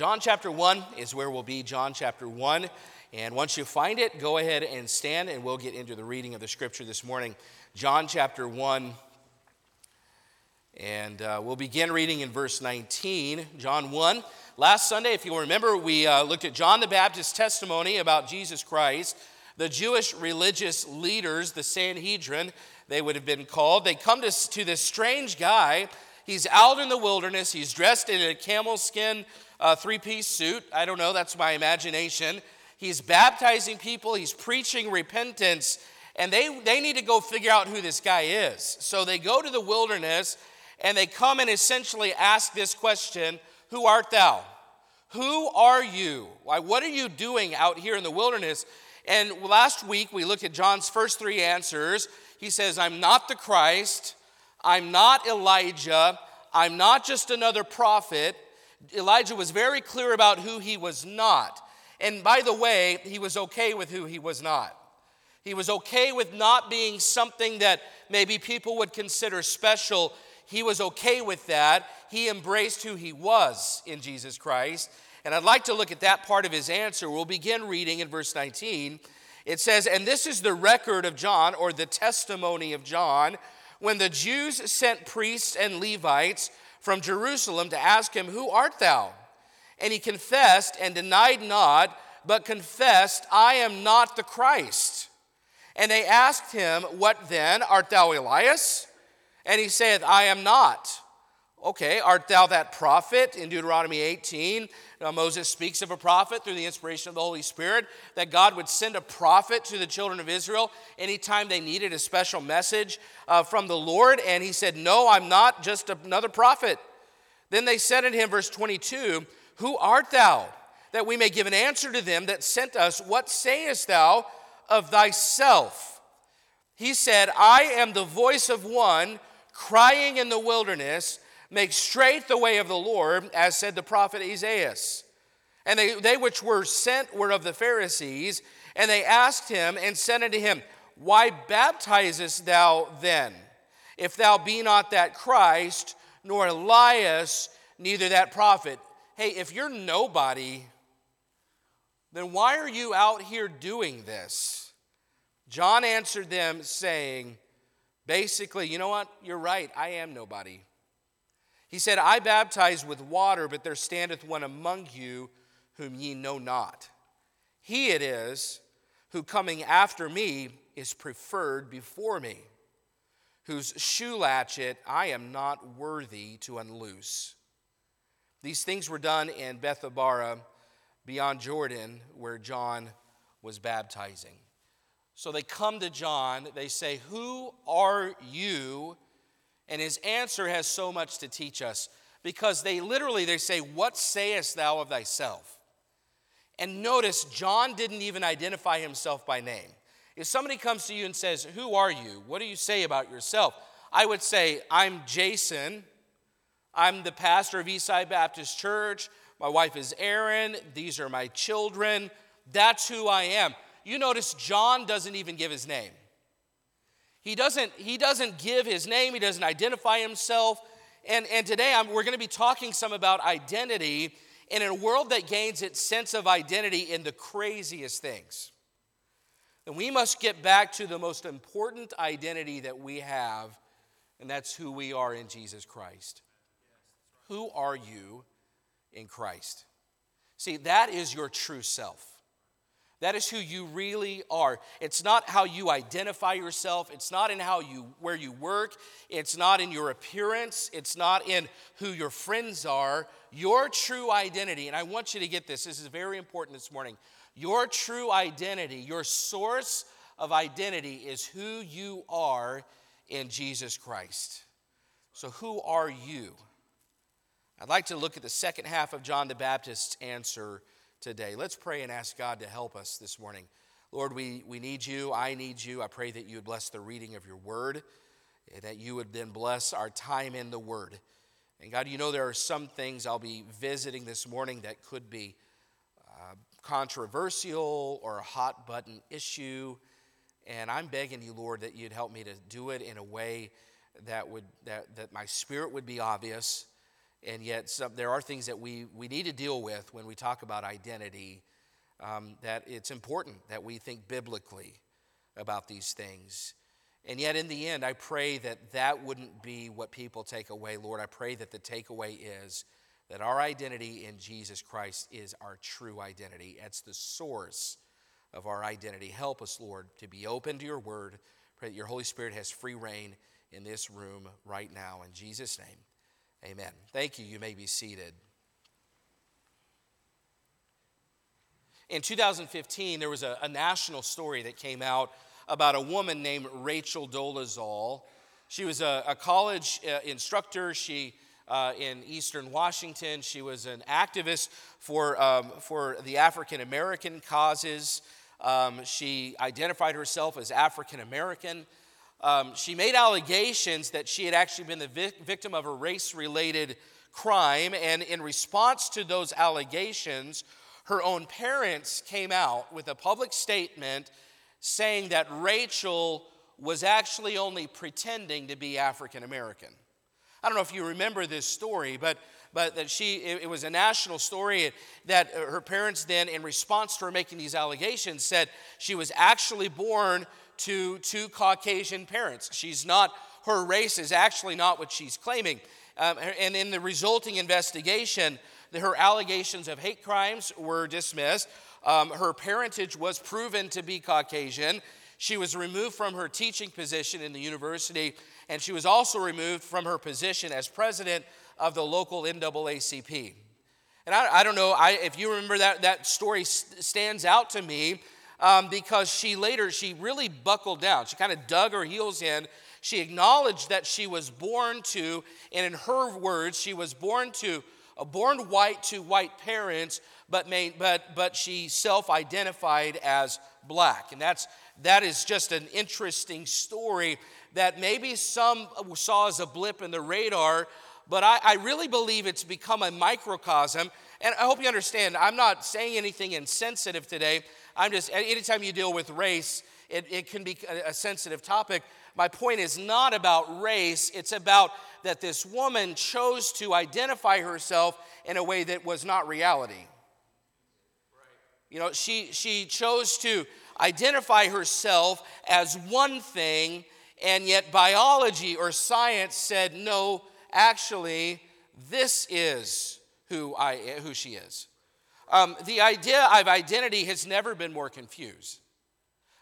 John chapter 1 is where we'll be, John chapter 1. And once you find it, go ahead and stand, and we'll get into the reading of the scripture this morning. John chapter 1. And uh, we'll begin reading in verse 19, John 1. Last Sunday, if you'll remember, we uh, looked at John the Baptist's testimony about Jesus Christ. The Jewish religious leaders, the Sanhedrin, they would have been called, they come to, to this strange guy. He's out in the wilderness. He's dressed in a camel skin uh, three piece suit. I don't know, that's my imagination. He's baptizing people, he's preaching repentance, and they, they need to go figure out who this guy is. So they go to the wilderness and they come and essentially ask this question Who art thou? Who are you? Why, what are you doing out here in the wilderness? And last week we looked at John's first three answers. He says, I'm not the Christ, I'm not Elijah, I'm not just another prophet. Elijah was very clear about who he was not. And by the way, he was okay with who he was not. He was okay with not being something that maybe people would consider special. He was okay with that. He embraced who he was in Jesus Christ. And I'd like to look at that part of his answer. We'll begin reading in verse 19. It says, And this is the record of John, or the testimony of John, when the Jews sent priests and Levites from Jerusalem to ask him, Who art thou? And he confessed and denied not, but confessed, I am not the Christ. And they asked him, What then? Art thou Elias? And he saith, I am not. Okay, art thou that prophet? In Deuteronomy 18, now Moses speaks of a prophet through the inspiration of the Holy Spirit, that God would send a prophet to the children of Israel anytime they needed a special message uh, from the Lord. And he said, No, I'm not just another prophet. Then they said unto him, verse 22, Who art thou? That we may give an answer to them that sent us, What sayest thou of thyself? He said, I am the voice of one crying in the wilderness Make straight the way of the Lord, as said the prophet Isaiah. And they, they which were sent were of the Pharisees, and they asked him and said unto him, Why baptizest thou then, if thou be not that Christ, nor Elias, neither that prophet? Hey, if you're nobody, then why are you out here doing this? John answered them, saying, basically, you know what? You're right. I am nobody. He said, I baptize with water, but there standeth one among you whom ye know not. He it is who coming after me is preferred before me, whose shoe latchet I am not worthy to unloose. These things were done in Bethabara beyond Jordan, where John was baptizing. So they come to John, they say, Who are you? And his answer has so much to teach us because they literally they say, "What sayest thou of thyself?" And notice John didn't even identify himself by name. If somebody comes to you and says, "Who are you? What do you say about yourself?" I would say, "I'm Jason. I'm the pastor of Eastside Baptist Church. My wife is Erin. These are my children. That's who I am." You notice John doesn't even give his name. He doesn't, he doesn't give his name, he doesn't identify himself. And, and today I'm, we're going to be talking some about identity in a world that gains its sense of identity in the craziest things. And we must get back to the most important identity that we have, and that's who we are in Jesus Christ. Who are you in Christ? See, that is your true self. That is who you really are. It's not how you identify yourself. It's not in how you where you work. It's not in your appearance. It's not in who your friends are. Your true identity, and I want you to get this. This is very important this morning. Your true identity, your source of identity is who you are in Jesus Christ. So who are you? I'd like to look at the second half of John the Baptist's answer today. Let's pray and ask God to help us this morning. Lord, we, we need you. I need you. I pray that you would bless the reading of your word, that you would then bless our time in the word. And God, you know there are some things I'll be visiting this morning that could be uh, controversial or a hot button issue. And I'm begging you, Lord, that you'd help me to do it in a way that, would, that, that my spirit would be obvious And yet, some, there are things that we, we need to deal with when we talk about identity, um, that it's important that we think biblically about these things. And yet, in the end, I pray that that wouldn't be what people take away, Lord. I pray that the takeaway is that our identity in Jesus Christ is our true identity. It's the source of our identity. Help us, Lord, to be open to your word. Pray that your Holy Spirit has free rein in this room right now. In Jesus' name. Amen. Thank you. You may be seated. In 2015, there was a, a, national story that came out about a woman named Rachel Dolezal. She was a, a college uh, instructor. She uh, in Eastern Washington. She was an activist for, um, for the African American causes. Um, she identified herself as African American. Um, she made allegations that she had actually been the vic- victim of a race related crime, and in response to those allegations, her own parents came out with a public statement saying that Rachel was actually only pretending to be African American. I don't know if you remember this story, but but that she it, was a national story that her parents then in response to her making these allegations said she was actually born to two Caucasian parents. She's not, her race is actually not what she's claiming. Um, and in the resulting investigation, her allegations of hate crimes were dismissed. Um, her parentage was proven to be Caucasian. She was removed from her teaching position in the university, and she was also removed from her position as president of the local NAACP. And I, I don't know I, if you remember that, that story stands out to me um, because she later, she really buckled down. She kind of dug her heels in. She acknowledged that she was born to, and in her words, she was born to, uh, born white to white parents, but, made, but, but she self identified as black. And that's, that is just an interesting story that maybe some saw as a blip in the radar, but I, I really believe it's become a microcosm. And I hope you understand, I'm not saying anything insensitive today. I'm just, anytime you deal with race, it, it can be a sensitive topic. My point is not about race, it's about that this woman chose to identify herself in a way that was not reality. You know, she, she chose to identify herself as one thing, and yet biology or science said, no, actually, this is who, I, who she is. Um, the idea of identity has never been more confused.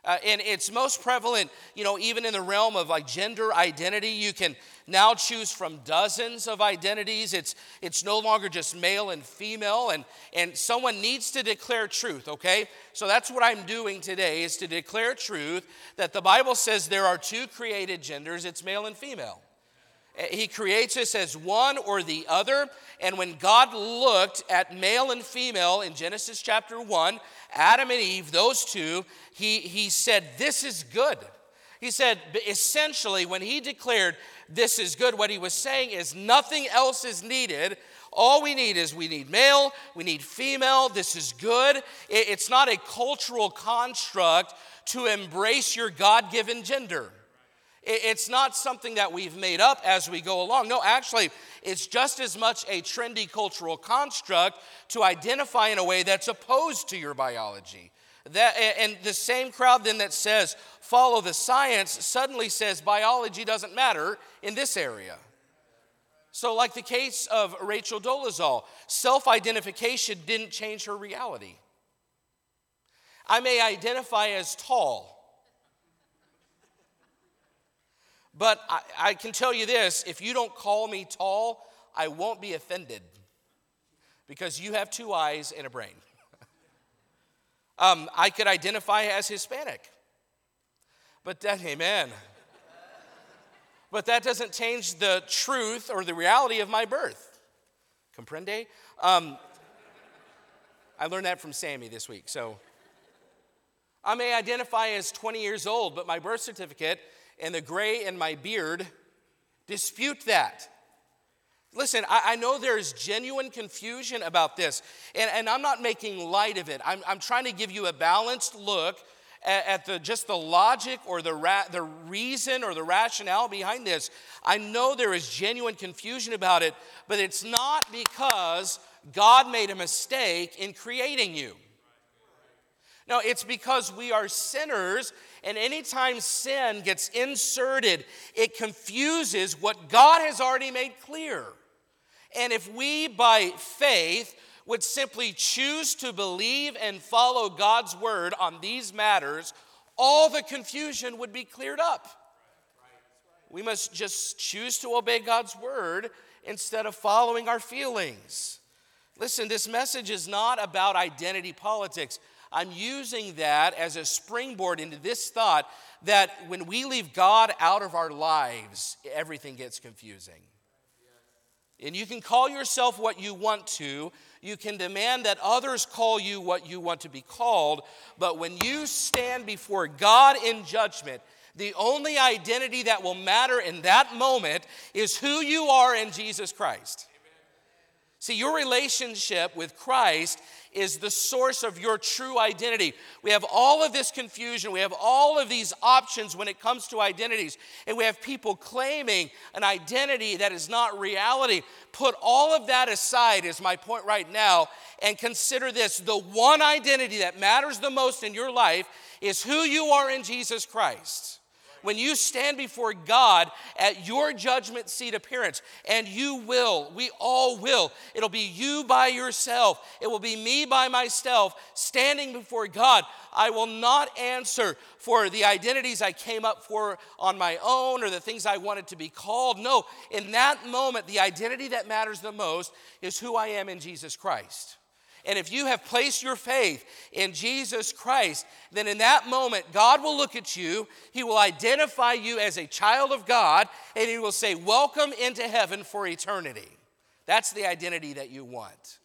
Uh, and it's most prevalent, you know, even in the realm of like gender identity. You can now choose from dozens of identities. It's, it's no longer just male and female, and, and someone needs to declare truth, okay? So that's what I'm doing today is to declare truth that the Bible says there are two created genders, it's male and female. Eh, he creates us as one or the other. And when God looked at male and female in Genesis chapter 1, Adam and Eve, those two, he, he said, This is good. He said, essentially, when he declared this is good, what he was saying is nothing else is needed. All we need is we need male, we need female, this is good. It's not a cultural construct to embrace your God given gender. It's not something that we've made up as we go along. No, actually, it's just as much a trendy cultural construct to identify in a way that's opposed to your biology. That, and the same crowd then that says, follow the science, suddenly says biology doesn't matter in this area. So, like the case of Rachel Dolezal, self identification didn't change her reality. I may identify as tall But I, I can tell you this if you don't call me tall, I won't be offended because you have two eyes and a brain. um, I could identify as Hispanic. But that, amen. but that doesn't change the truth or the reality of my birth. Comprende? Um, I learned that from Sammy this week. So I may identify as 20 years old, but my birth certificate and the gray in my beard dispute that. Listen, I, I, know there's genuine confusion about this, and, and I'm not making light of it. I'm, I'm trying to give you a balanced look at, at the, just the logic or the, ra- the reason or the rationale behind this. I know there is genuine confusion about it, but it's not because God made a mistake in creating you. No, it's because we are sinners, and anytime sin gets inserted, it confuses what God has already made clear. And if we, by faith, would simply choose to believe and follow God's word on these matters, all the confusion would be cleared up. We must just choose to obey God's word instead of following our feelings. Listen, this message is not about identity politics. I'm using that as a springboard into this thought that when we leave God out of our lives, everything gets confusing. And you can call yourself what you want to, you can demand that others call you what you want to be called, but when you stand before God in judgment, the only identity that will matter in that moment is who you are in Jesus Christ. See, your relationship with Christ is the source of your true identity. We have all of this confusion. We have all of these options when it comes to identities. And we have people claiming an identity that is not reality. Put all of that aside, is my point right now, and consider this the one identity that matters the most in your life is who you are in Jesus Christ when you stand before God at your judgment seat appearance, and you will, we all will. It'll be you by yourself, it will be me by myself standing before God. I will not answer for the identities I came up for on my own or the things I wanted to be called. No, in that moment, the identity that matters the most is who I am in Jesus Christ. And if you have placed your faith in Jesus Christ, then in that moment, God will look at you. He will identify you as a child of God, and He will say, Welcome into heaven for eternity. That's the identity that you want.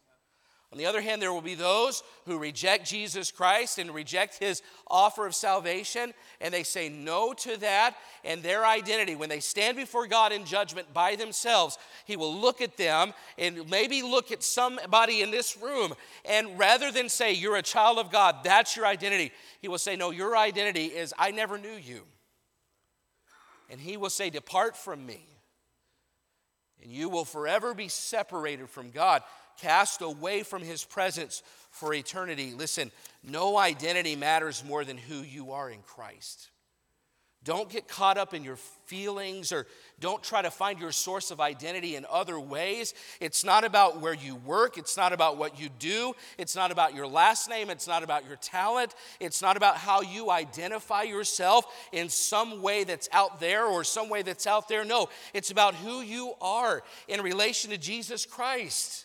On the other hand, there will be those who reject Jesus Christ and reject his offer of salvation, and they say no to that and their identity. When they stand before God in judgment by themselves, he will look at them and maybe look at somebody in this room, and rather than say, You're a child of God, that's your identity, he will say, No, your identity is, I never knew you. And he will say, Depart from me, and you will forever be separated from God cast away from his presence for eternity. Listen, no identity matters more than who you are in Christ. Don't get caught up in your feelings or don't try to find your source of identity in other ways. It's not about where you work. It's not about what you do. It's not about your last name. It's not about your talent. It's not about how you identify yourself in some way that's out there or some way that's out there. No, it's about who you are in relation to Jesus Christ.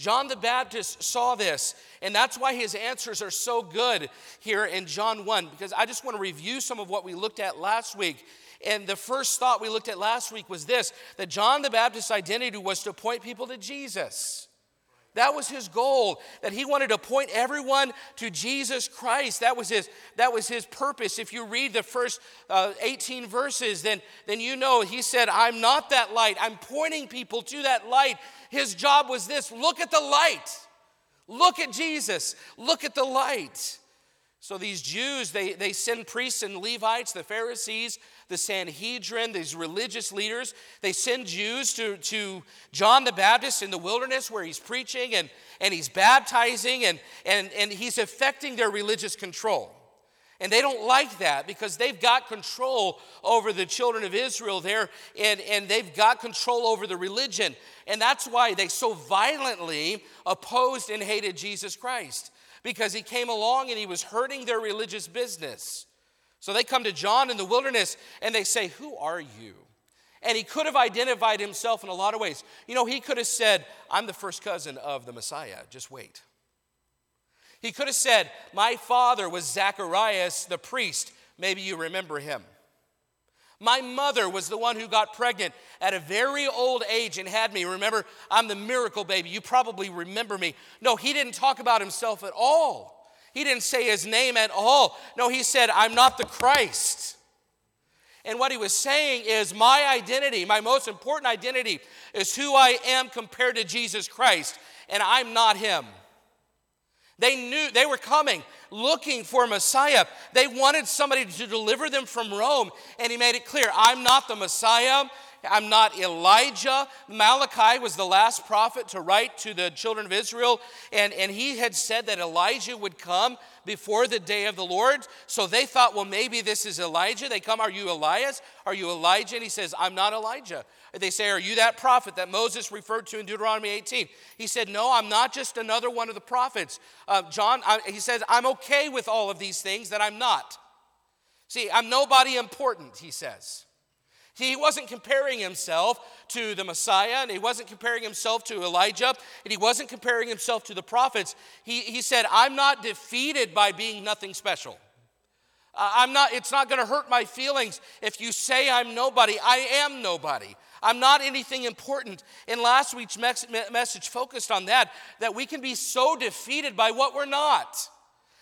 John the Baptist saw this, and that's why his answers are so good here in John 1, because I just want to review some of what we looked at last week. And the first thought we looked at last week was this that John the Baptist's identity was to point people to Jesus. That was his goal, that he wanted to point everyone to Jesus Christ. That was his, that was his purpose. If you read the first uh, 18 verses, then, then you know he said, I'm not that light. I'm pointing people to that light his job was this look at the light. Look at Jesus. Look at the light. So these Jews, they, they send priests and Levites, the Pharisees, the Sanhedrin, these religious leaders, they send Jews to, to John the Baptist in the wilderness where he's preaching and, and he's baptizing and, and, and he's affecting their religious control. And they don't like that because they've got control over the children of Israel there and, and they've got control over the religion. And that's why they so violently opposed and hated Jesus Christ because he came along and he was hurting their religious business. So they come to John in the wilderness and they say, Who are you? And he could have identified himself in a lot of ways. You know, he could have said, I'm the first cousin of the Messiah, just wait. He could have said, My father was Zacharias the priest. Maybe you remember him. My mother was the one who got pregnant at a very old age and had me. Remember, I'm the miracle baby. You probably remember me. No, he didn't talk about himself at all. He didn't say his name at all. No, he said, I'm not the Christ. And what he was saying is, my identity, my most important identity, is who I am compared to Jesus Christ, and I'm not him. They knew they were coming looking for Messiah. They wanted somebody to deliver them from Rome. And he made it clear I'm not the Messiah. I'm not Elijah. Malachi was the last prophet to write to the children of Israel, and, and he had said that Elijah would come before the day of the Lord. So they thought, well, maybe this is Elijah. They come, Are you Elias? Are you Elijah? And he says, I'm not Elijah. They say, Are you that prophet that Moses referred to in Deuteronomy 18? He said, No, I'm not just another one of the prophets. Uh, John, I, he says, I'm okay with all of these things that I'm not. See, I'm nobody important, he says. He wasn't comparing himself to the Messiah, and he wasn't comparing himself to Elijah, and he wasn't comparing himself to the prophets. He, he said, I'm not defeated by being nothing special. I'm not, it's not going to hurt my feelings if you say I'm nobody. I am nobody. I'm not anything important. And last week's message focused on that, that we can be so defeated by what we're not.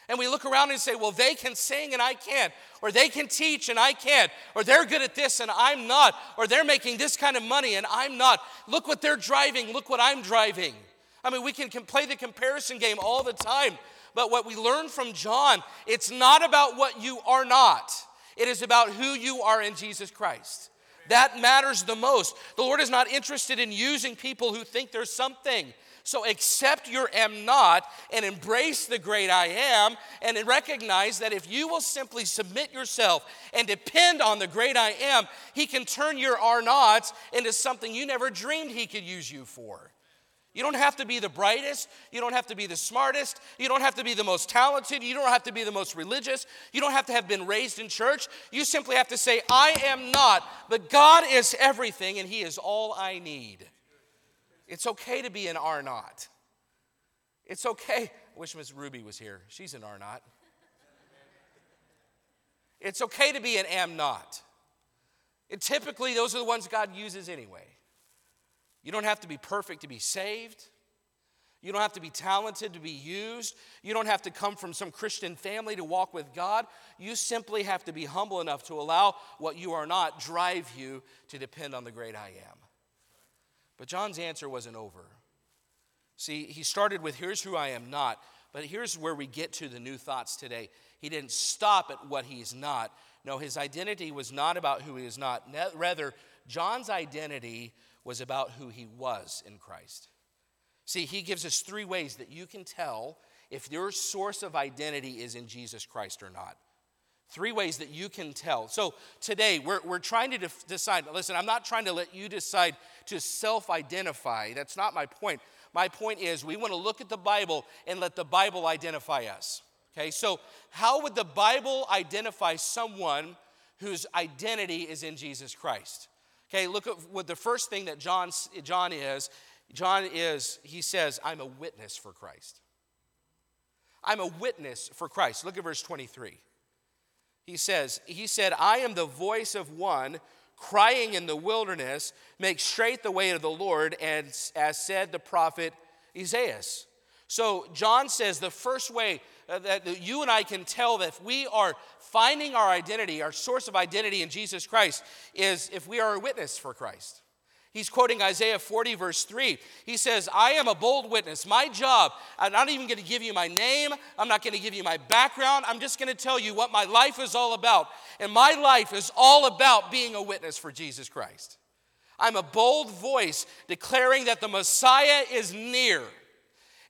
And we look around and say, well, they can sing and I can't, or they can teach and I can't, or they're good at this and I'm not, or they're making this kind of money and I'm not. Look what they're driving, look what I'm driving. I mean, we can play the comparison game all the time, but what we learn from John, it's not about what you are not, it is about who you are in Jesus Christ. That matters the most. The Lord is not interested in using people who think there's something. So accept your am not and embrace the great I am and recognize that if you will simply submit yourself and depend on the great I am, He can turn your are nots into something you never dreamed He could use you for. You don't have to be the brightest. You don't have to be the smartest. You don't have to be the most talented. You don't have to be the most religious. You don't have to have been raised in church. You simply have to say, I am not, but God is everything and He is all I need. It's okay to be an R not. It's okay. I wish Miss Ruby was here. She's an R not. It's okay to be an am not. And typically, those are the ones God uses anyway. You don't have to be perfect to be saved. You don't have to be talented to be used. You don't have to come from some Christian family to walk with God. You simply have to be humble enough to allow what you are not drive you to depend on the great I am. But John's answer wasn't over. See, he started with, Here's who I am not. But here's where we get to the new thoughts today. He didn't stop at what he's not. No, his identity was not about who he is not. Rather, John's identity was about who he was in Christ. See, he gives us three ways that you can tell if your source of identity is in Jesus Christ or not. Three ways that you can tell. So today, we're, we're trying to decide. Listen, I'm not trying to let you decide to self identify. That's not my point. My point is, we want to look at the Bible and let the Bible identify us. Okay, so how would the Bible identify someone whose identity is in Jesus Christ? Okay, look at what the first thing that John, John is. John is, he says, I'm a witness for Christ. I'm a witness for Christ. Look at verse 23 he says, He said, I am the voice of one crying in the wilderness, make straight the way of the Lord, and as said the prophet Isaiah. So John says the first way uh, that you and I can tell that if we are finding our identity, our source of identity in Jesus Christ, is if we are a witness for Christ. He's quoting Isaiah 40, verse 3. He says, I am a bold witness. My job, I'm not even going to give you my name. I'm not going to give you my background. I'm just going to tell you what my life is all about. And my life is all about being a witness for Jesus Christ. I'm a bold voice declaring that the Messiah is near.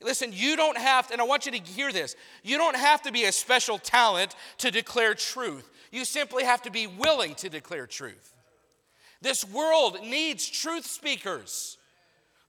Listen, you don't have to, and I want you to hear this, you don't have to be a special talent to declare truth. You simply have to be willing to declare truth. This world needs truth speakers.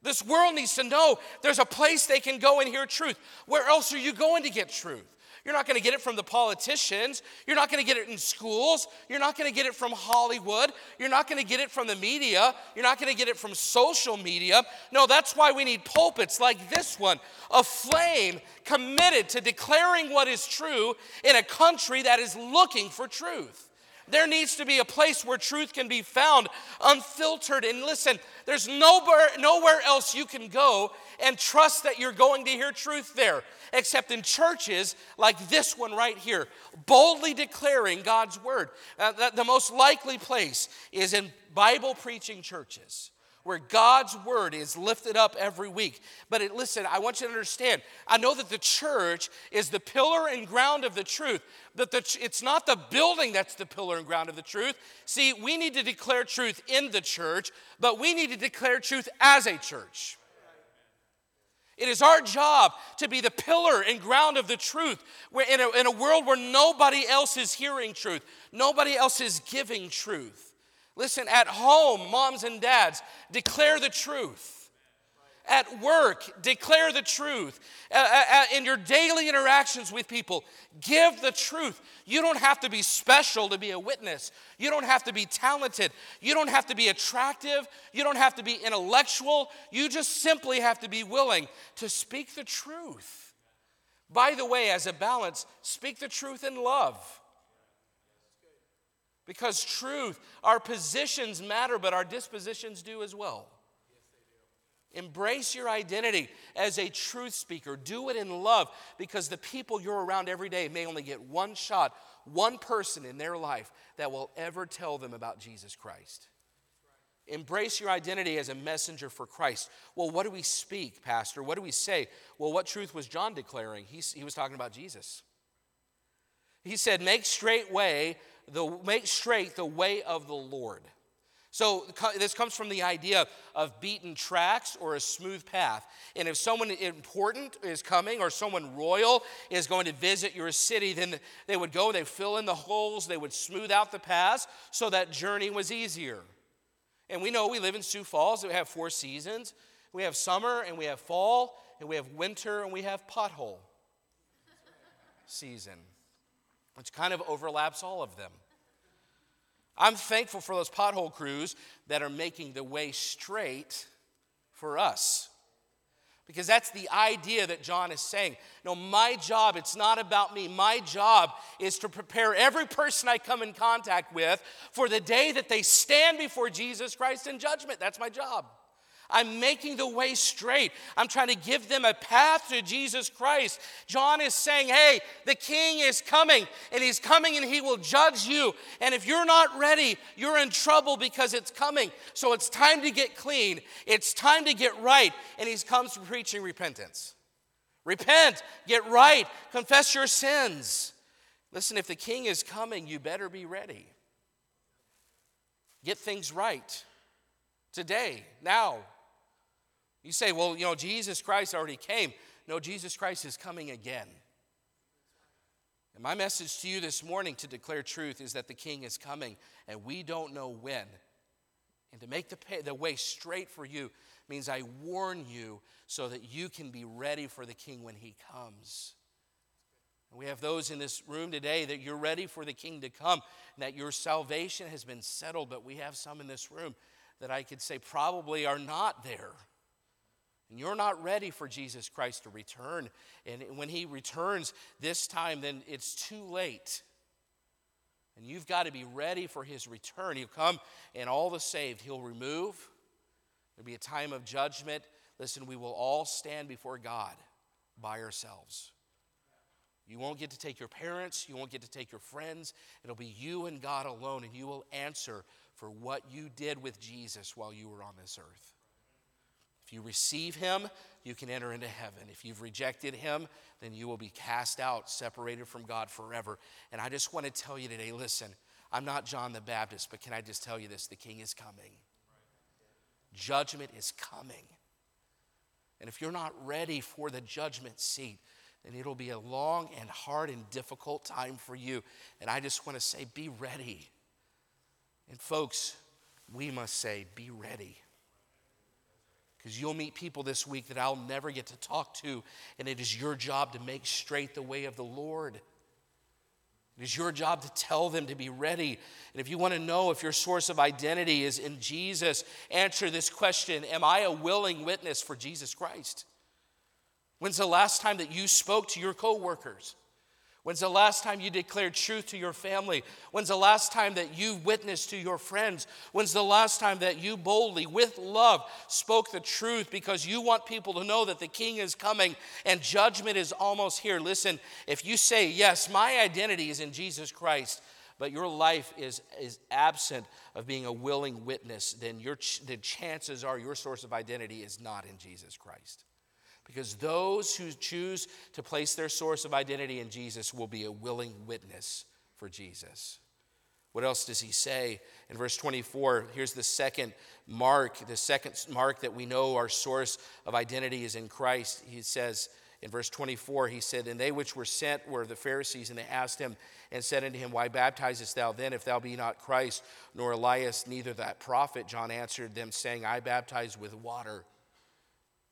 This world needs to know there's a place they can go and hear truth. Where else are you going to get truth? You're not going to get it from the politicians. You're not going to get it in schools. You're not going to get it from Hollywood. You're not going to get it from the media. You're not going to get it from social media. No, that's why we need pulpits like this one, a flame committed to declaring what is true in a country that is looking for truth. There needs to be a place where truth can be found unfiltered. And listen, there's nowhere, nowhere else you can go and trust that you're going to hear truth there, except in churches like this one right here, boldly declaring God's word. Uh, the most likely place is in Bible preaching churches where God's word is lifted up every week. But it, listen, I want you to understand. I know that the church is the pillar and ground of the truth, but the, it's not the building that's the pillar and ground of the truth. See, we need to declare truth in the church, but we need to declare truth as a church. It is our job to be the pillar and ground of the truth in a, in a world where nobody else is hearing truth, nobody else is giving truth. Listen, at home, moms and dads, declare the truth. At work, declare the truth. in your daily interactions with people, give the truth. You don't have to be special to be a witness. You don't have to be talented. You don't have to be attractive. You don't have to be intellectual. You just simply have to be willing to speak the truth. By the way, as a balance, speak the truth in love. Because truth, our positions matter, but our dispositions do as well. Embrace your identity as a truth speaker. Do it in love because the people you're around every day may only get one shot, one person in their life that will ever tell them about Jesus Christ. Embrace your identity as a messenger for Christ. Well, what do we speak, Pastor? What do we say? Well, what truth was John declaring? He, he was talking about Jesus. He said, Make straight way the make straight the way of the Lord. So this comes from the idea of beaten tracks or a smooth path. And if someone important is coming or someone royal is going to visit your city, then they would go, they fill in the holes, they would smooth out the paths so that journey was easier. And we know we live in Sioux Falls, we have four seasons. We have summer and we have fall and we have winter and we have pothole season which kind of overlaps all of them. I'm thankful for those pothole crews that are making the way straight for us. Because that's the idea that John is saying. No, my job, it's not about me. My job is to prepare every person I come in contact with for the day that they stand before Jesus Christ in judgment. That's my job. I'm making the way straight. I'm trying to give them a path to Jesus Christ. John is saying, hey, the king is coming, and he's coming and he will judge you. And if you're not ready, you're in trouble because it's coming. So it's time to get clean, it's time to get right. And he comes preaching repentance. Repent, get right, confess your sins. Listen, if the king is coming, you better be ready. Get things right today, now, you say, well, you know, Jesus Christ already came. No, Jesus Christ is coming again. And my message to you this morning to declare truth is that the King is coming, and we don't know when. And to make the, pay, the way straight for you means I warn you so that you can be ready for the King when he comes. And we have those in this room today that you're ready for the King to come, and that your salvation has been settled, but we have some in this room that I could say probably are not there and you're not ready for Jesus Christ to return, and when he returns this time, then it's too late. And you've got to be ready for his return. He'll come and all the saved he'll remove. There'll be a time of judgment. Listen, we will all stand before God by ourselves. You won't get to take your parents, you won't get to take your friends. It'll be you and God alone, and you will answer for what you did with Jesus while you were on this earth. If you receive him, you can enter into heaven. If you've rejected him, then you will be cast out, separated from God forever. And I just want to tell you today listen, I'm not John the Baptist, but can I just tell you this? The king is coming. Judgment is coming. And if you're not ready for the judgment seat, then it'll be a long and hard and difficult time for you. And I just want to say, be ready. And folks, we must say, be ready. Because you'll meet people this week that I'll never get to talk to, and it is your job to make straight the way of the Lord. It is your job to tell them to be ready. And if you want to know if your source of identity is in Jesus, answer this question Am I a willing witness for Jesus Christ? When's the last time that you spoke to your coworkers? When's the last time you declared truth to your family? When's the last time that you witnessed to your friends? When's the last time that you boldly, with love, spoke the truth because you want people to know that the king is coming and judgment is almost here? Listen, if you say, Yes, my identity is in Jesus Christ, but your life is, is absent of being a willing witness, then your the chances are your source of identity is not in Jesus Christ. Because those who choose to place their source of identity in Jesus will be a willing witness for Jesus. What else does he say? In verse 24, here's the second mark, the second mark that we know our source of identity is in Christ. He says in verse 24, he said, And they which were sent were the Pharisees, and they asked him and said unto him, Why baptizest thou then, if thou be not Christ, nor Elias, neither that prophet? John answered them, saying, I baptize with water.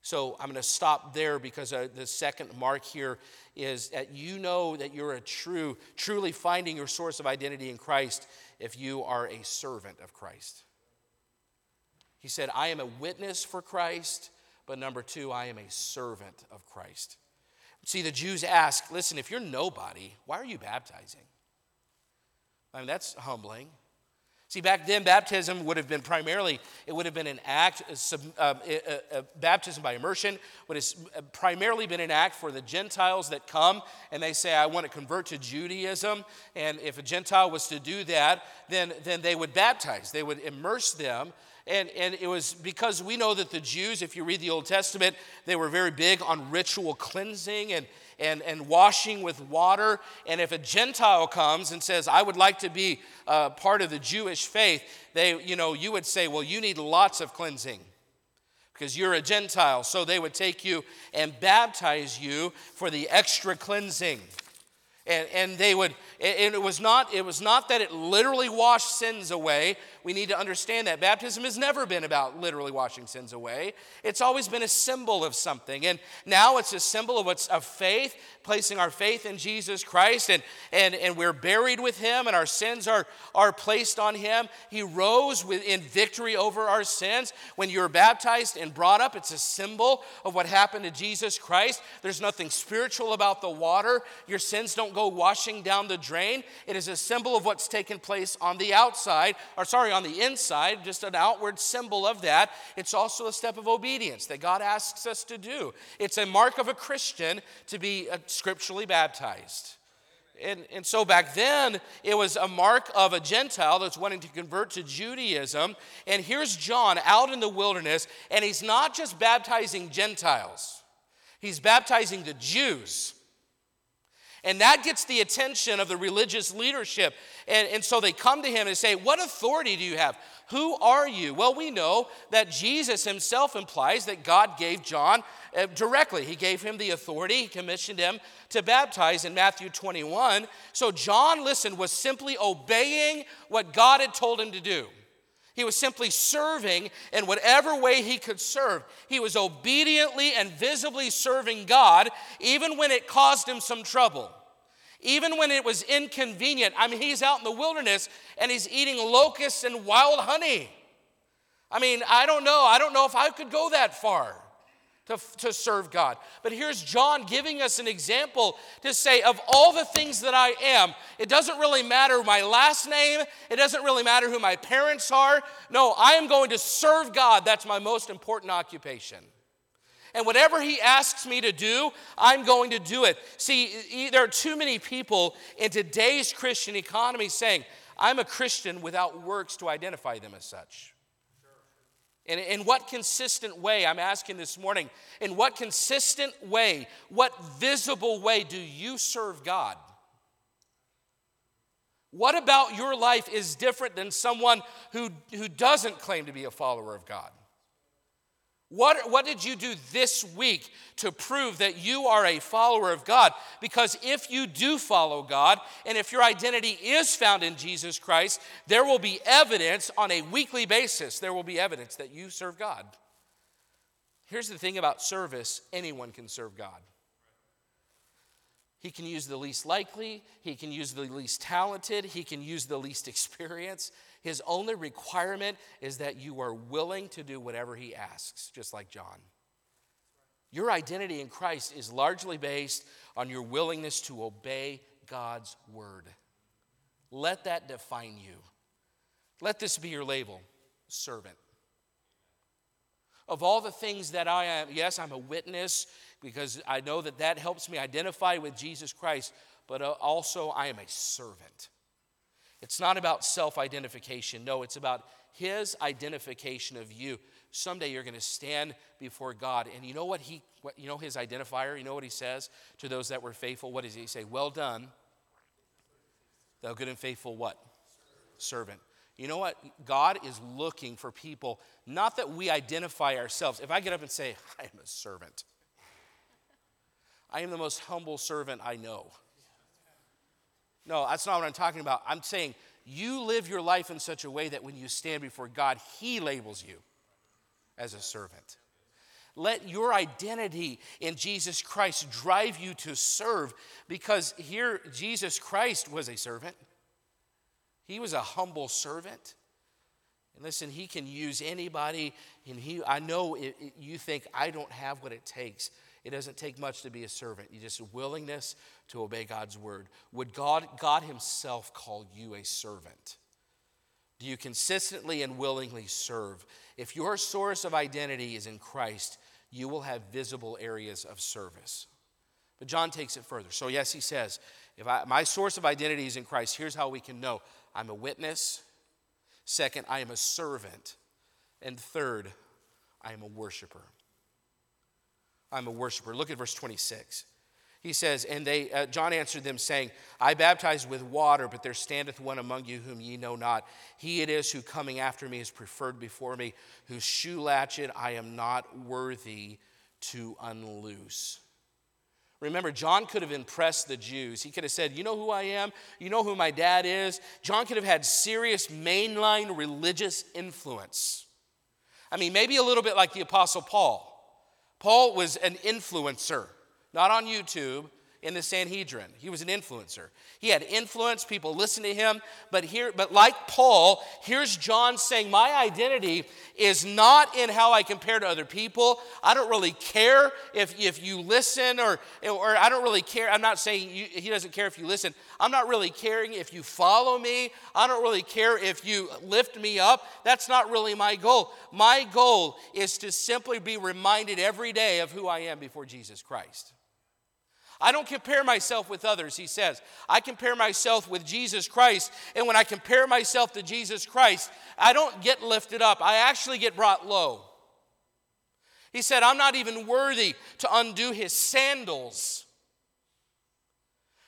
So I'm going to stop there because uh, the second mark here is that you know that you're a true, truly finding your source of identity in Christ if you are a servant of Christ. He said, I am a witness for Christ, but number two, I am a servant of Christ. See, the Jews ask, listen, if you're nobody, why are you baptizing? I mean, that's humbling. See, back then, baptism would have been primarily, it would have been an act, uh, uh, baptism by immersion would have primarily been an act for the Gentiles that come and they say, I want to convert to Judaism. And if a Gentile was to do that, then, then they would baptize, they would immerse them. And, and it was because we know that the Jews, if you read the Old Testament, they were very big on ritual cleansing and, and, and washing with water. And if a Gentile comes and says, I would like to be uh, part of the Jewish faith, they, you know, you would say, well, you need lots of cleansing because you're a Gentile. So they would take you and baptize you for the extra cleansing. And, and they would, and it was not, it was not that it literally washed sins away. We need to understand that. Baptism has never been about literally washing sins away. It's always been a symbol of something. And now it's a symbol of what's of faith, placing our faith in Jesus Christ, and, and, and we're buried with him, and our sins are, are placed on him. He rose with, in victory over our sins. When you're baptized and brought up, it's a symbol of what happened to Jesus Christ. There's nothing spiritual about the water. Your sins don't go washing down the drain. It is a symbol of what's taken place on the outside, or sorry, on the inside, just an outward symbol of that. It's also a step of obedience that God asks us to do. It's a mark of a Christian to be uh, scripturally baptized. And, and so back then, it was a mark of a Gentile that's wanting to convert to Judaism. And here's John out in the wilderness, and he's not just baptizing Gentiles, he's baptizing the Jews. And that gets the attention of the religious leadership. And, and so they come to him and say, What authority do you have? Who are you? Well, we know that Jesus himself implies that God gave John uh, directly. He gave him the authority, he commissioned him to baptize in Matthew 21. So John, listen, was simply obeying what God had told him to do. He was simply serving in whatever way he could serve. He was obediently and visibly serving God, even when it caused him some trouble. Even when it was inconvenient. I mean, he's out in the wilderness and he's eating locusts and wild honey. I mean, I don't know. I don't know if I could go that far to, to serve God. But here's John giving us an example to say, of all the things that I am, it doesn't really matter my last name, it doesn't really matter who my parents are. No, I am going to serve God. That's my most important occupation. And whatever he asks me to do, I'm going to do it. See, there are too many people in today's Christian economy saying, I'm a Christian without works to identify them as such. And in what consistent way, I'm asking this morning, in what consistent way, what visible way do you serve God? What about your life is different than someone who, who doesn't claim to be a follower of God? What, what did you do this week to prove that you are a follower of God? Because if you do follow God, and if your identity is found in Jesus Christ, there will be evidence on a weekly basis. There will be evidence that you serve God. Here's the thing about service anyone can serve God. He can use the least likely, he can use the least talented, he can use the least experience. His only requirement is that you are willing to do whatever he asks, just like John. Your identity in Christ is largely based on your willingness to obey God's word. Let that define you. Let this be your label servant. Of all the things that I am, yes, I'm a witness because I know that that helps me identify with Jesus Christ, but uh, also I am a servant. It's not about self identification. No, it's about his identification of you. Someday you're going to stand before God. And you know what he, what, you know his identifier? You know what he says to those that were faithful? What does he say? Well done, thou good and faithful what? Servant. You know what? God is looking for people, not that we identify ourselves. If I get up and say, I am a servant, I am the most humble servant I know. No, that's not what I'm talking about. I'm saying you live your life in such a way that when you stand before God, He labels you as a servant. Let your identity in Jesus Christ drive you to serve because here Jesus Christ was a servant. He was a humble servant. And listen, he can use anybody. And he, I know it, it, you think, I don't have what it takes. It doesn't take much to be a servant. You just willingness to obey God's word. Would God, God Himself call you a servant? Do you consistently and willingly serve? If your source of identity is in Christ, you will have visible areas of service. But John takes it further. So, yes, he says, if I, my source of identity is in Christ, here's how we can know I'm a witness. Second, I am a servant. And third, I am a worshiper. I'm a worshiper. Look at verse 26. He says, And they, uh, John answered them, saying, I baptize with water, but there standeth one among you whom ye know not. He it is who coming after me is preferred before me, whose shoe latchet I am not worthy to unloose. Remember, John could have impressed the Jews. He could have said, You know who I am? You know who my dad is? John could have had serious mainline religious influence. I mean, maybe a little bit like the Apostle Paul. Paul was an influencer, not on YouTube, in the Sanhedrin. He was an influencer. He had influence, people listened to him, but here but like Paul, here's John saying my identity is not in how I compare to other people. I don't really care if, if you listen or or I don't really care. I'm not saying you, he doesn't care if you listen. I'm not really caring if you follow me. I don't really care if you lift me up. That's not really my goal. My goal is to simply be reminded every day of who I am before Jesus Christ. I don't compare myself with others, he says. I compare myself with Jesus Christ. And when I compare myself to Jesus Christ, I don't get lifted up, I actually get brought low. He said, I'm not even worthy to undo his sandals.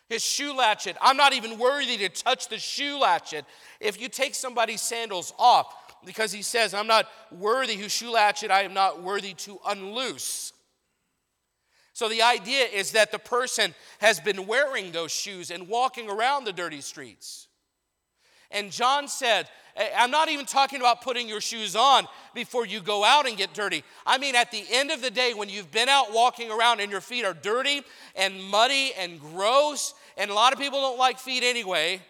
His shoe latchet. I'm not even worthy to touch the shoe latchet. If you take somebody's sandals off, because he says, I'm not worthy whose shoe latchet I am not worthy to unloose. So the idea is that the person has been wearing those shoes and walking around the dirty streets. And John said, I'm not even talking about putting your shoes on before you go out and get dirty. I mean, at the end of the day, when you've been out walking around and your feet are dirty and muddy and gross, and a lot of people don't like feet anyway.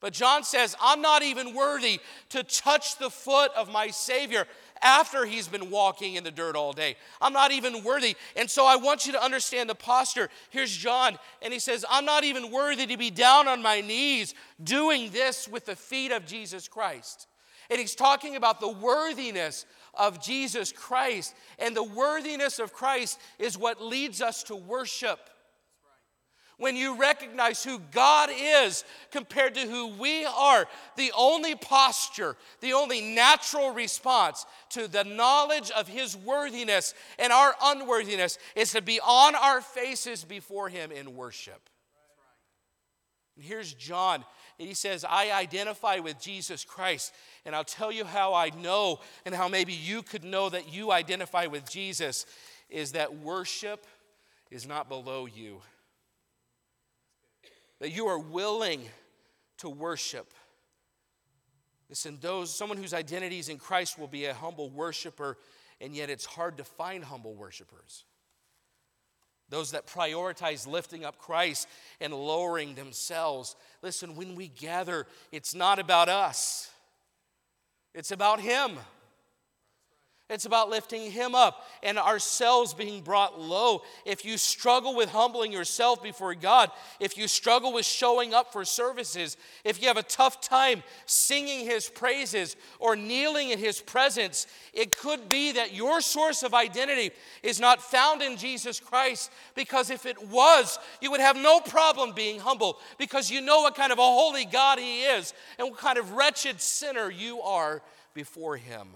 But John says, I'm not even worthy to touch the foot of my Savior after he's been walking in the dirt all day. I'm not even worthy. And so I want you to understand the posture. Here's John, and he says, I'm not even worthy to be down on my knees doing this with the feet of Jesus Christ. And he's talking about the worthiness of Jesus Christ. And the worthiness of Christ is what leads us to worship when you recognize who God is compared to who we are, the only posture, the only natural response to the knowledge of His worthiness and our unworthiness is to be on our faces before Him in worship. And here's John. And he says, I identify with Jesus Christ. And I'll tell you how I know, and how maybe you could know that you identify with Jesus, is that worship is not below you that you are willing to worship. Listen, those someone whose identity is in Christ will be a humble worshiper, and yet it's hard to find humble worshipers. Those that prioritize lifting up Christ and lowering themselves. Listen, when we gather, it's not about us. It's about him. It's about lifting Him up and ourselves being brought low. If you struggle with humbling yourself before God, if you struggle with showing up for services, if you have a tough time singing His praises or kneeling in His presence, it could be that your source of identity is not found in Jesus Christ. Because if it was, you would have no problem being humble because you know what kind of a holy God He is and what kind of wretched sinner you are before Him.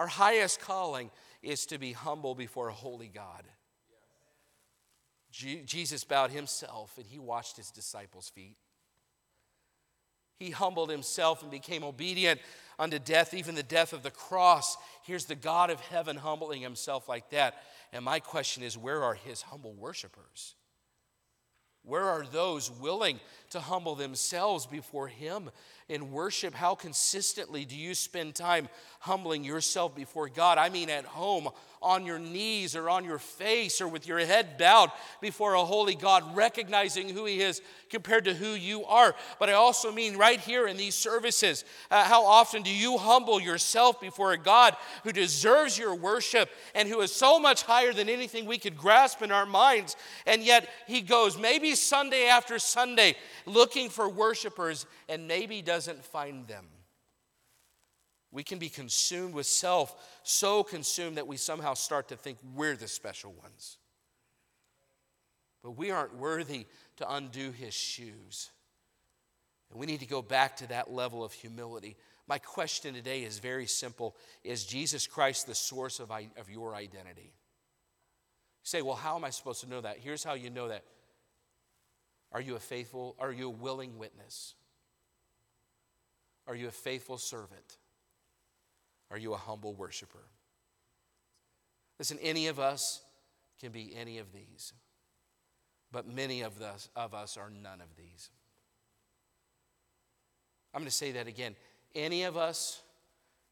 Our highest calling is to be humble before a holy God. Jesus bowed himself and he washed his disciples' feet. He humbled himself and became obedient unto death, even the death of the cross. Here's the God of heaven humbling himself like that. And my question is where are his humble worshipers? Where are those willing to humble themselves before him in worship, how consistently do you spend time humbling yourself before God? I mean, at home, on your knees, or on your face, or with your head bowed before a holy God, recognizing who He is compared to who you are. But I also mean right here in these services, uh, how often do you humble yourself before a God who deserves your worship and who is so much higher than anything we could grasp in our minds? And yet He goes, maybe Sunday after Sunday, looking for worshipers, and maybe does doesn't find them. We can be consumed with self, so consumed that we somehow start to think we're the special ones. But we aren't worthy to undo his shoes. And we need to go back to that level of humility. My question today is very simple Is Jesus Christ the source of, of your identity? You say, well, how am I supposed to know that? Here's how you know that. Are you a faithful, are you a willing witness? Are you a faithful servant? Are you a humble worshiper? Listen, any of us can be any of these, but many of us, of us are none of these. I'm going to say that again. Any of us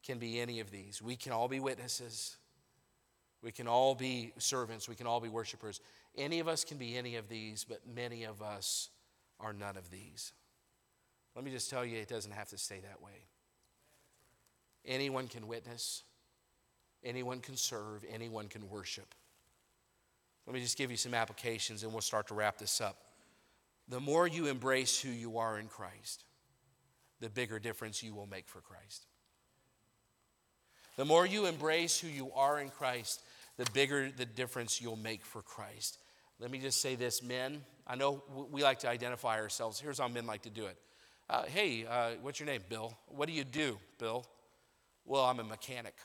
can be any of these. We can all be witnesses. We can all be servants. We can all be worshipers. Any of us can be any of these, but many of us are none of these. Let me just tell you, it doesn't have to stay that way. Anyone can witness, anyone can serve, anyone can worship. Let me just give you some applications and we'll start to wrap this up. The more you embrace who you are in Christ, the bigger difference you will make for Christ. The more you embrace who you are in Christ, the bigger the difference you'll make for Christ. Let me just say this, men. I know we like to identify ourselves. Here's how men like to do it uh, hey, uh, what's your name, Bill? What do you do, Bill? Well, I'm a mechanic.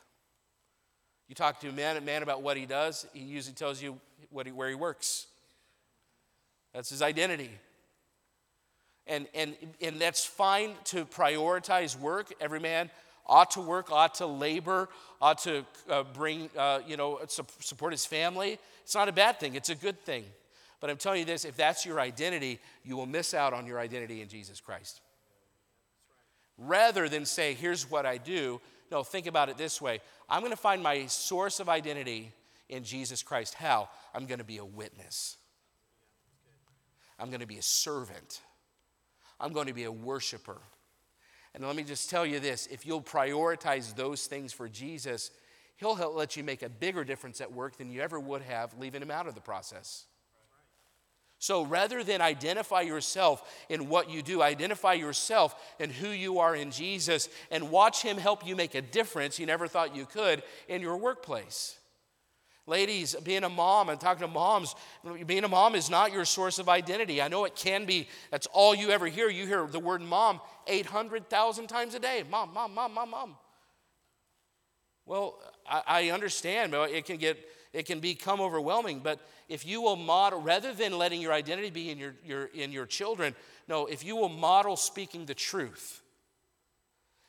You talk to a man, a man about what he does, he usually tells you what he, where he works. That's his identity. And, and, and that's fine to prioritize work. Every man ought to work, ought to labor, ought to uh, bring, uh, you know, support his family. It's not a bad thing, it's a good thing. But I'm telling you this if that's your identity, you will miss out on your identity in Jesus Christ rather than say, here's what I do. No, think about it this way I'm going to find my source of identity in Jesus Christ. How? I'm going to be a witness, I'm going to be a servant, I'm going to be a worshiper. And let me just tell you this if you'll prioritize those things for Jesus, He'll let you make a bigger difference at work than you ever would have leaving Him out of the process. So rather than identify yourself in what you do, identify yourself in who you are in Jesus and watch Him help you make a difference you never thought you could in your workplace. Ladies, being a mom and talking to moms, being a mom is not your source of identity. I know it can be, that's all you ever hear. You hear the word mom 800,000 times a day. Mom, mom, mom, mom, mom. Well, I, I understand, but it can get it can become overwhelming. But if you will model, rather than letting your identity be in your, your, in your children, no, if you will model speaking the truth,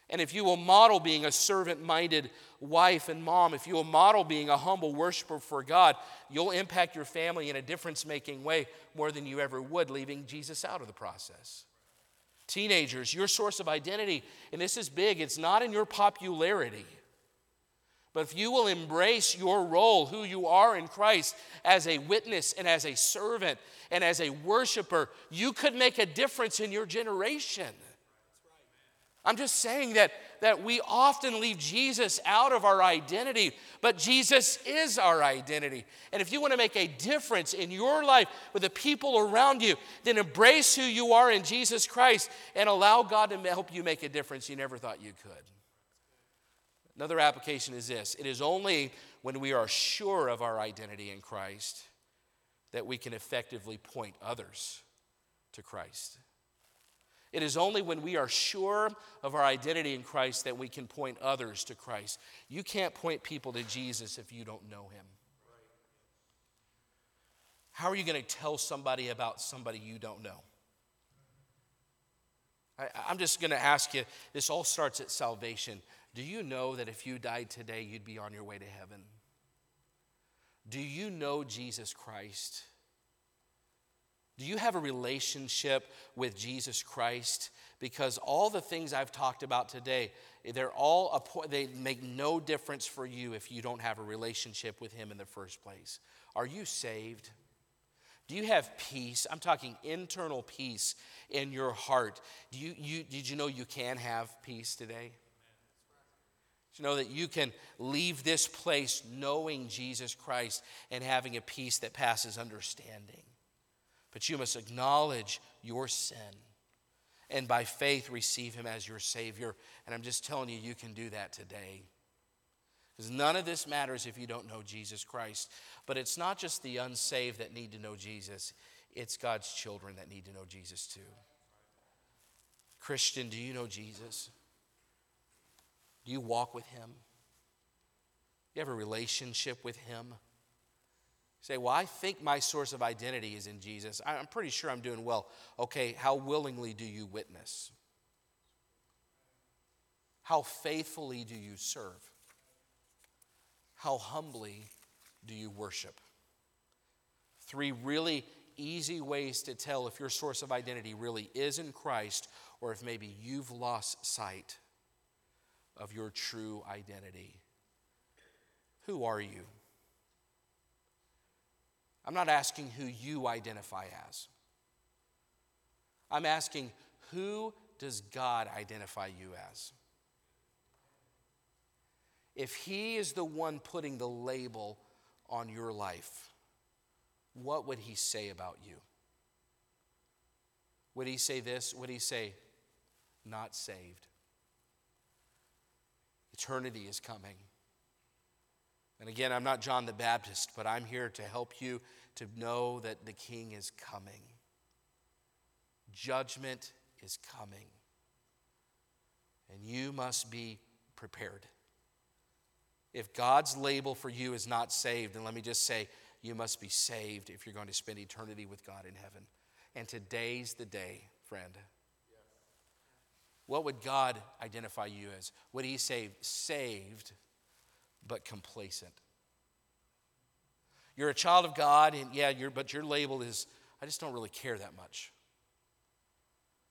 and if you will model being a servant minded wife and mom, if you will model being a humble worshiper for God, you'll impact your family in a difference making way more than you ever would, leaving Jesus out of the process. Teenagers, your source of identity, and this is big, it's not in your popularity. But if you will embrace your role, who you are in Christ, as a witness and as a servant and as a worshiper, you could make a difference in your generation. I'm just saying that, that we often leave Jesus out of our identity, but Jesus is our identity. And if you want to make a difference in your life with the people around you, then embrace who you are in Jesus Christ and allow God to help you make a difference you never thought you could. Another application is this it is only when we are sure of our identity in Christ that we can effectively point others to Christ. It is only when we are sure of our identity in Christ that we can point others to Christ. You can't point people to Jesus if you don't know him. How are you going to tell somebody about somebody you don't know? I, am just going to ask you this all starts at salvation. Do you know that if you died today, you'd be on your way to heaven? Do you know Jesus Christ? Do you have a relationship with Jesus Christ? Because all the things I've talked about today, they're all they make no difference for you if you don't have a relationship with Him in the first place. Are you saved? Do you have peace? I'm talking internal peace in your heart. Do you, you, did you know you can have peace today? You know that you can leave this place knowing Jesus Christ and having a peace that passes understanding? But you must acknowledge your sin and by faith receive him as your Savior. And I'm just telling you, you can do that today. Because none of this matters if you don't know Jesus Christ. But it's not just the unsaved that need to know Jesus, it's God's children that need to know Jesus too. Christian, do you know Jesus? Do you walk with him? Do you have a relationship with him? say, Well, I think my source of identity is in Jesus. I'm pretty sure I'm doing well. Okay, how willingly do you witness? How faithfully do you serve? How humbly do you worship? Three really easy ways to tell if your source of identity really is in Christ or if maybe you've lost sight of your true identity. Who are you? I'm not asking who you identify as. I'm asking who does God identify you as? If He is the one putting the label on your life, what would He say about you? Would He say this? Would He say, not saved? Eternity is coming. And again, I'm not John the Baptist, but I'm here to help you to know that the King is coming. Judgment is coming. And you must be prepared. If God's label for you is not saved, then let me just say, you must be saved if you're going to spend eternity with God in heaven. And today's the day, friend. What would God identify you as? Would He say saved? but complacent. You're a child of God, and yeah, you're, but your label is, I just don't really care that much.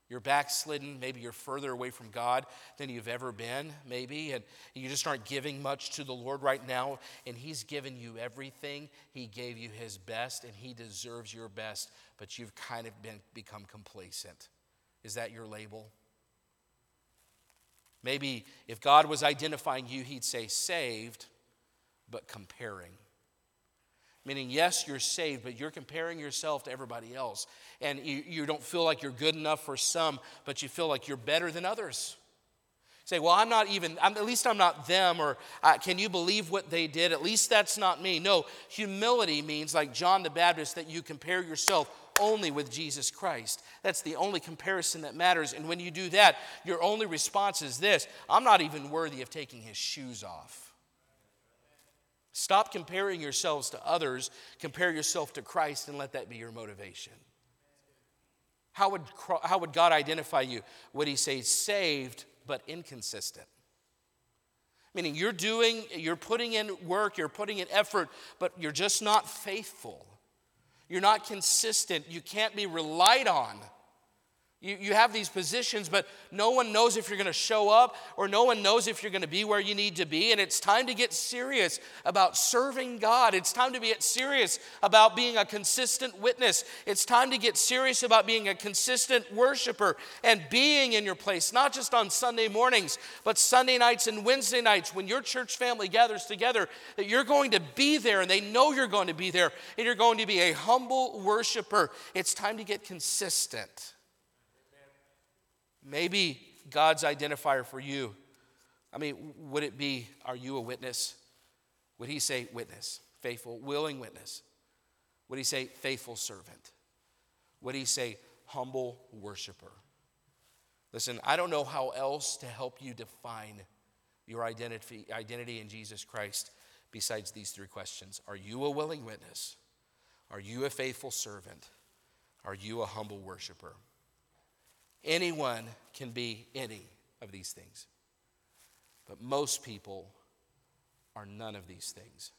You're backslidden. Maybe you're further away from God than you've ever been, maybe, and you just aren't giving much to the Lord right now. And He's given you everything. He gave you His best, and He deserves your best, but you've kind of been, become complacent. Is that your label? Maybe if God was identifying you, He'd say saved, but comparing. Meaning, yes, you're saved, but you're comparing yourself to everybody else. And you, you don't feel like you're good enough for some, but you feel like you're better than others. Say, well, I'm not even, I'm, at least I'm not them, or uh, can you believe what they did? At least that's not me. No, humility means, like John the Baptist, that you compare yourself only with Jesus Christ. That's the only comparison that matters. And when you do that, your only response is this I'm not even worthy of taking his shoes off. Stop comparing yourselves to others, compare yourself to Christ, and let that be your motivation. How would, how would God identify you? Would he say saved but inconsistent? Meaning you're doing, you're putting in work, you're putting in effort, but you're just not faithful. You're not consistent. You can't be relied on. You, you have these positions, but no one knows if you're going to show up or no one knows if you're going to be where you need to be. And it's time to get serious about serving God. It's time to get serious about being a consistent witness. It's time to get serious about being a consistent worshiper and being in your place, not just on Sunday mornings, but Sunday nights and Wednesday nights when your church family gathers together, that you're going to be there and they know you're going to be there and you're going to be a humble worshiper. It's time to get consistent. Maybe God's identifier for you. I mean, would it be, are you a witness? Would he say witness, faithful, willing witness? Would he say faithful servant? Would he say humble worshiper? Listen, I don't know how else to help you define your identity, identity in Jesus Christ besides these three questions. Are you a willing witness? Are you a faithful servant? Are you a humble worshiper? Anyone can be any of these things. But most people are none of these things.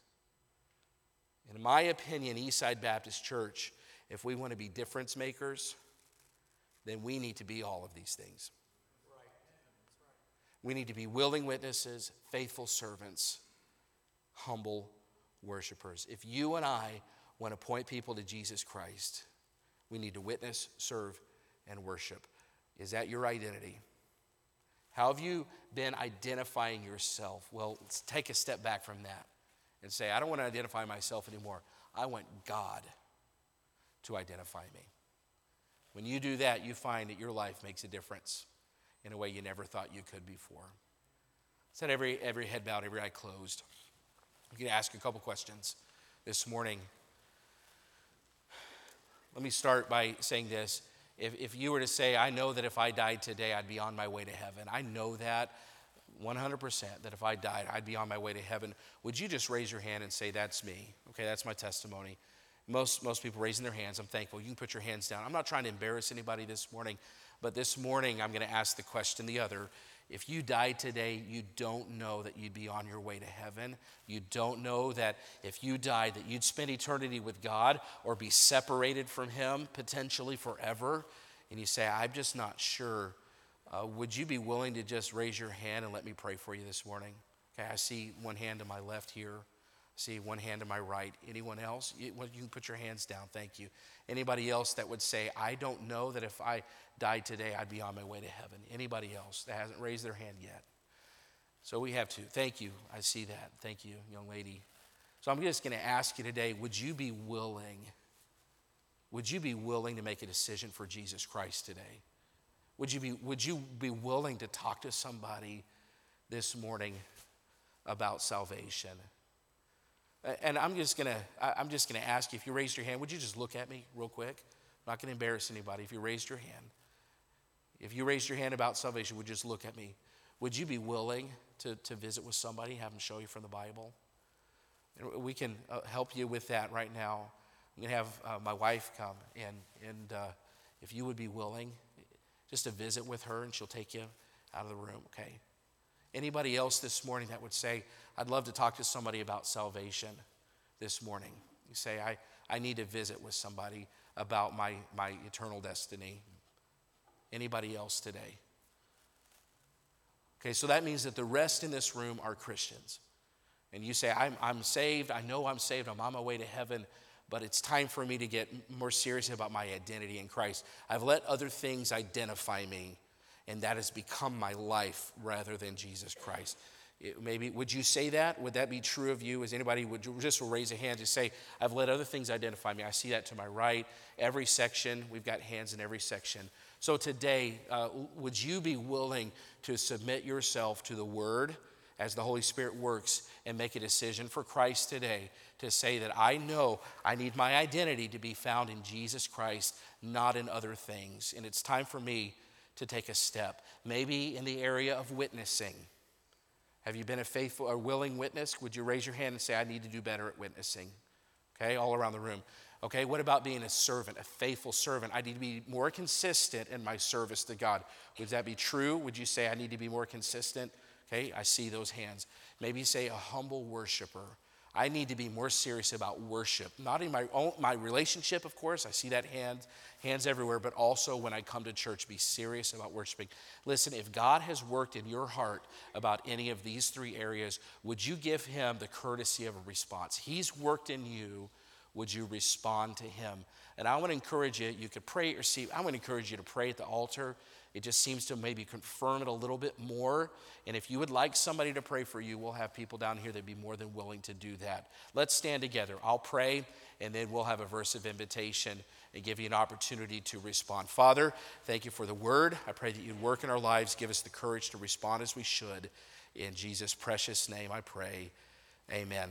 In my opinion, Eastside Baptist Church, if we want to be difference makers, then we need to be all of these things. We need to be willing witnesses, faithful servants, humble worshipers. If you and I want to point people to Jesus Christ, we need to witness, serve, and worship. Is that your identity? How have you been identifying yourself? Well, let's take a step back from that and say, I don't want to identify myself anymore. I want God to identify me. When you do that, you find that your life makes a difference in a way you never thought you could before. Set every, every head bowed, every eye closed. I'm going to ask a couple questions this morning. Let me start by saying this if, if you were to say, I know that if I died today, I'd be on my way to heaven, I know that 100% that if I died, I'd be on my way to heaven, would you just raise your hand and say, That's me? Okay, that's my testimony. Most, most people raising their hands, I'm thankful. You can put your hands down. I'm not trying to embarrass anybody this morning, but this morning I'm going to ask the question the other if you died today, you don't know that you'd be on your way to heaven. You don't know that if you died, that you'd spend eternity with God or be separated from Him potentially forever. And you say, I'm just not sure. Uh, would you be willing to just raise your hand and let me pray for you this morning? Okay, I see one hand to my left here. See one hand to my right. Anyone else? You, you can put your hands down. Thank you. Anybody else that would say, I don't know that if I died today, I'd be on my way to heaven. Anybody else that hasn't raised their hand yet? So we have to. Thank you. I see that. Thank you, young lady. So I'm just going to ask you today would you be willing? Would you be willing to make a decision for Jesus Christ today? Would you be, would you be willing to talk to somebody this morning about salvation? And I'm just gonna, I'm just gonna ask you if you raised your hand, would you just look at me real quick? I'm not gonna embarrass anybody. If you raised your hand, if you raised your hand about salvation, would you just look at me? Would you be willing to, to visit with somebody, have them show you from the Bible? And we can uh, help you with that right now. I'm to have uh, my wife come, and, and uh, if you would be willing, just to visit with her, and she'll take you out of the room, okay? Anybody else this morning that would say, I'd love to talk to somebody about salvation this morning? You say, I, I need to visit with somebody about my, my eternal destiny. Anybody else today? Okay, so that means that the rest in this room are Christians. And you say, I'm, I'm saved, I know I'm saved, I'm on my way to heaven, but it's time for me to get more serious about my identity in Christ. I've let other things identify me, and that has become my life rather than Jesus Christ. It, maybe would you say that? Would that be true of you? Is anybody would you just raise a hand to say, "I've let other things identify me." I see that to my right. Every section, we've got hands in every section. So today, uh, would you be willing to submit yourself to the Word as the Holy Spirit works and make a decision for Christ today to say that I know I need my identity to be found in Jesus Christ, not in other things, and it's time for me to take a step, maybe in the area of witnessing. Have you been a faithful or willing witness? Would you raise your hand and say, I need to do better at witnessing? Okay, all around the room. Okay, what about being a servant, a faithful servant? I need to be more consistent in my service to God. Would that be true? Would you say, I need to be more consistent? Okay, I see those hands. Maybe say, a humble worshiper. I need to be more serious about worship, not in my own my relationship, of course. I see that hand, hands everywhere, but also when I come to church, be serious about worshiping. Listen, if God has worked in your heart about any of these three areas, would you give him the courtesy of a response? He's worked in you. Would you respond to him? And I want to encourage you, you could pray your seat. I want to encourage you to pray at the altar. It just seems to maybe confirm it a little bit more. And if you would like somebody to pray for you, we'll have people down here that'd be more than willing to do that. Let's stand together. I'll pray, and then we'll have a verse of invitation and give you an opportunity to respond. Father, thank you for the word. I pray that you'd work in our lives, give us the courage to respond as we should. In Jesus' precious name, I pray. Amen.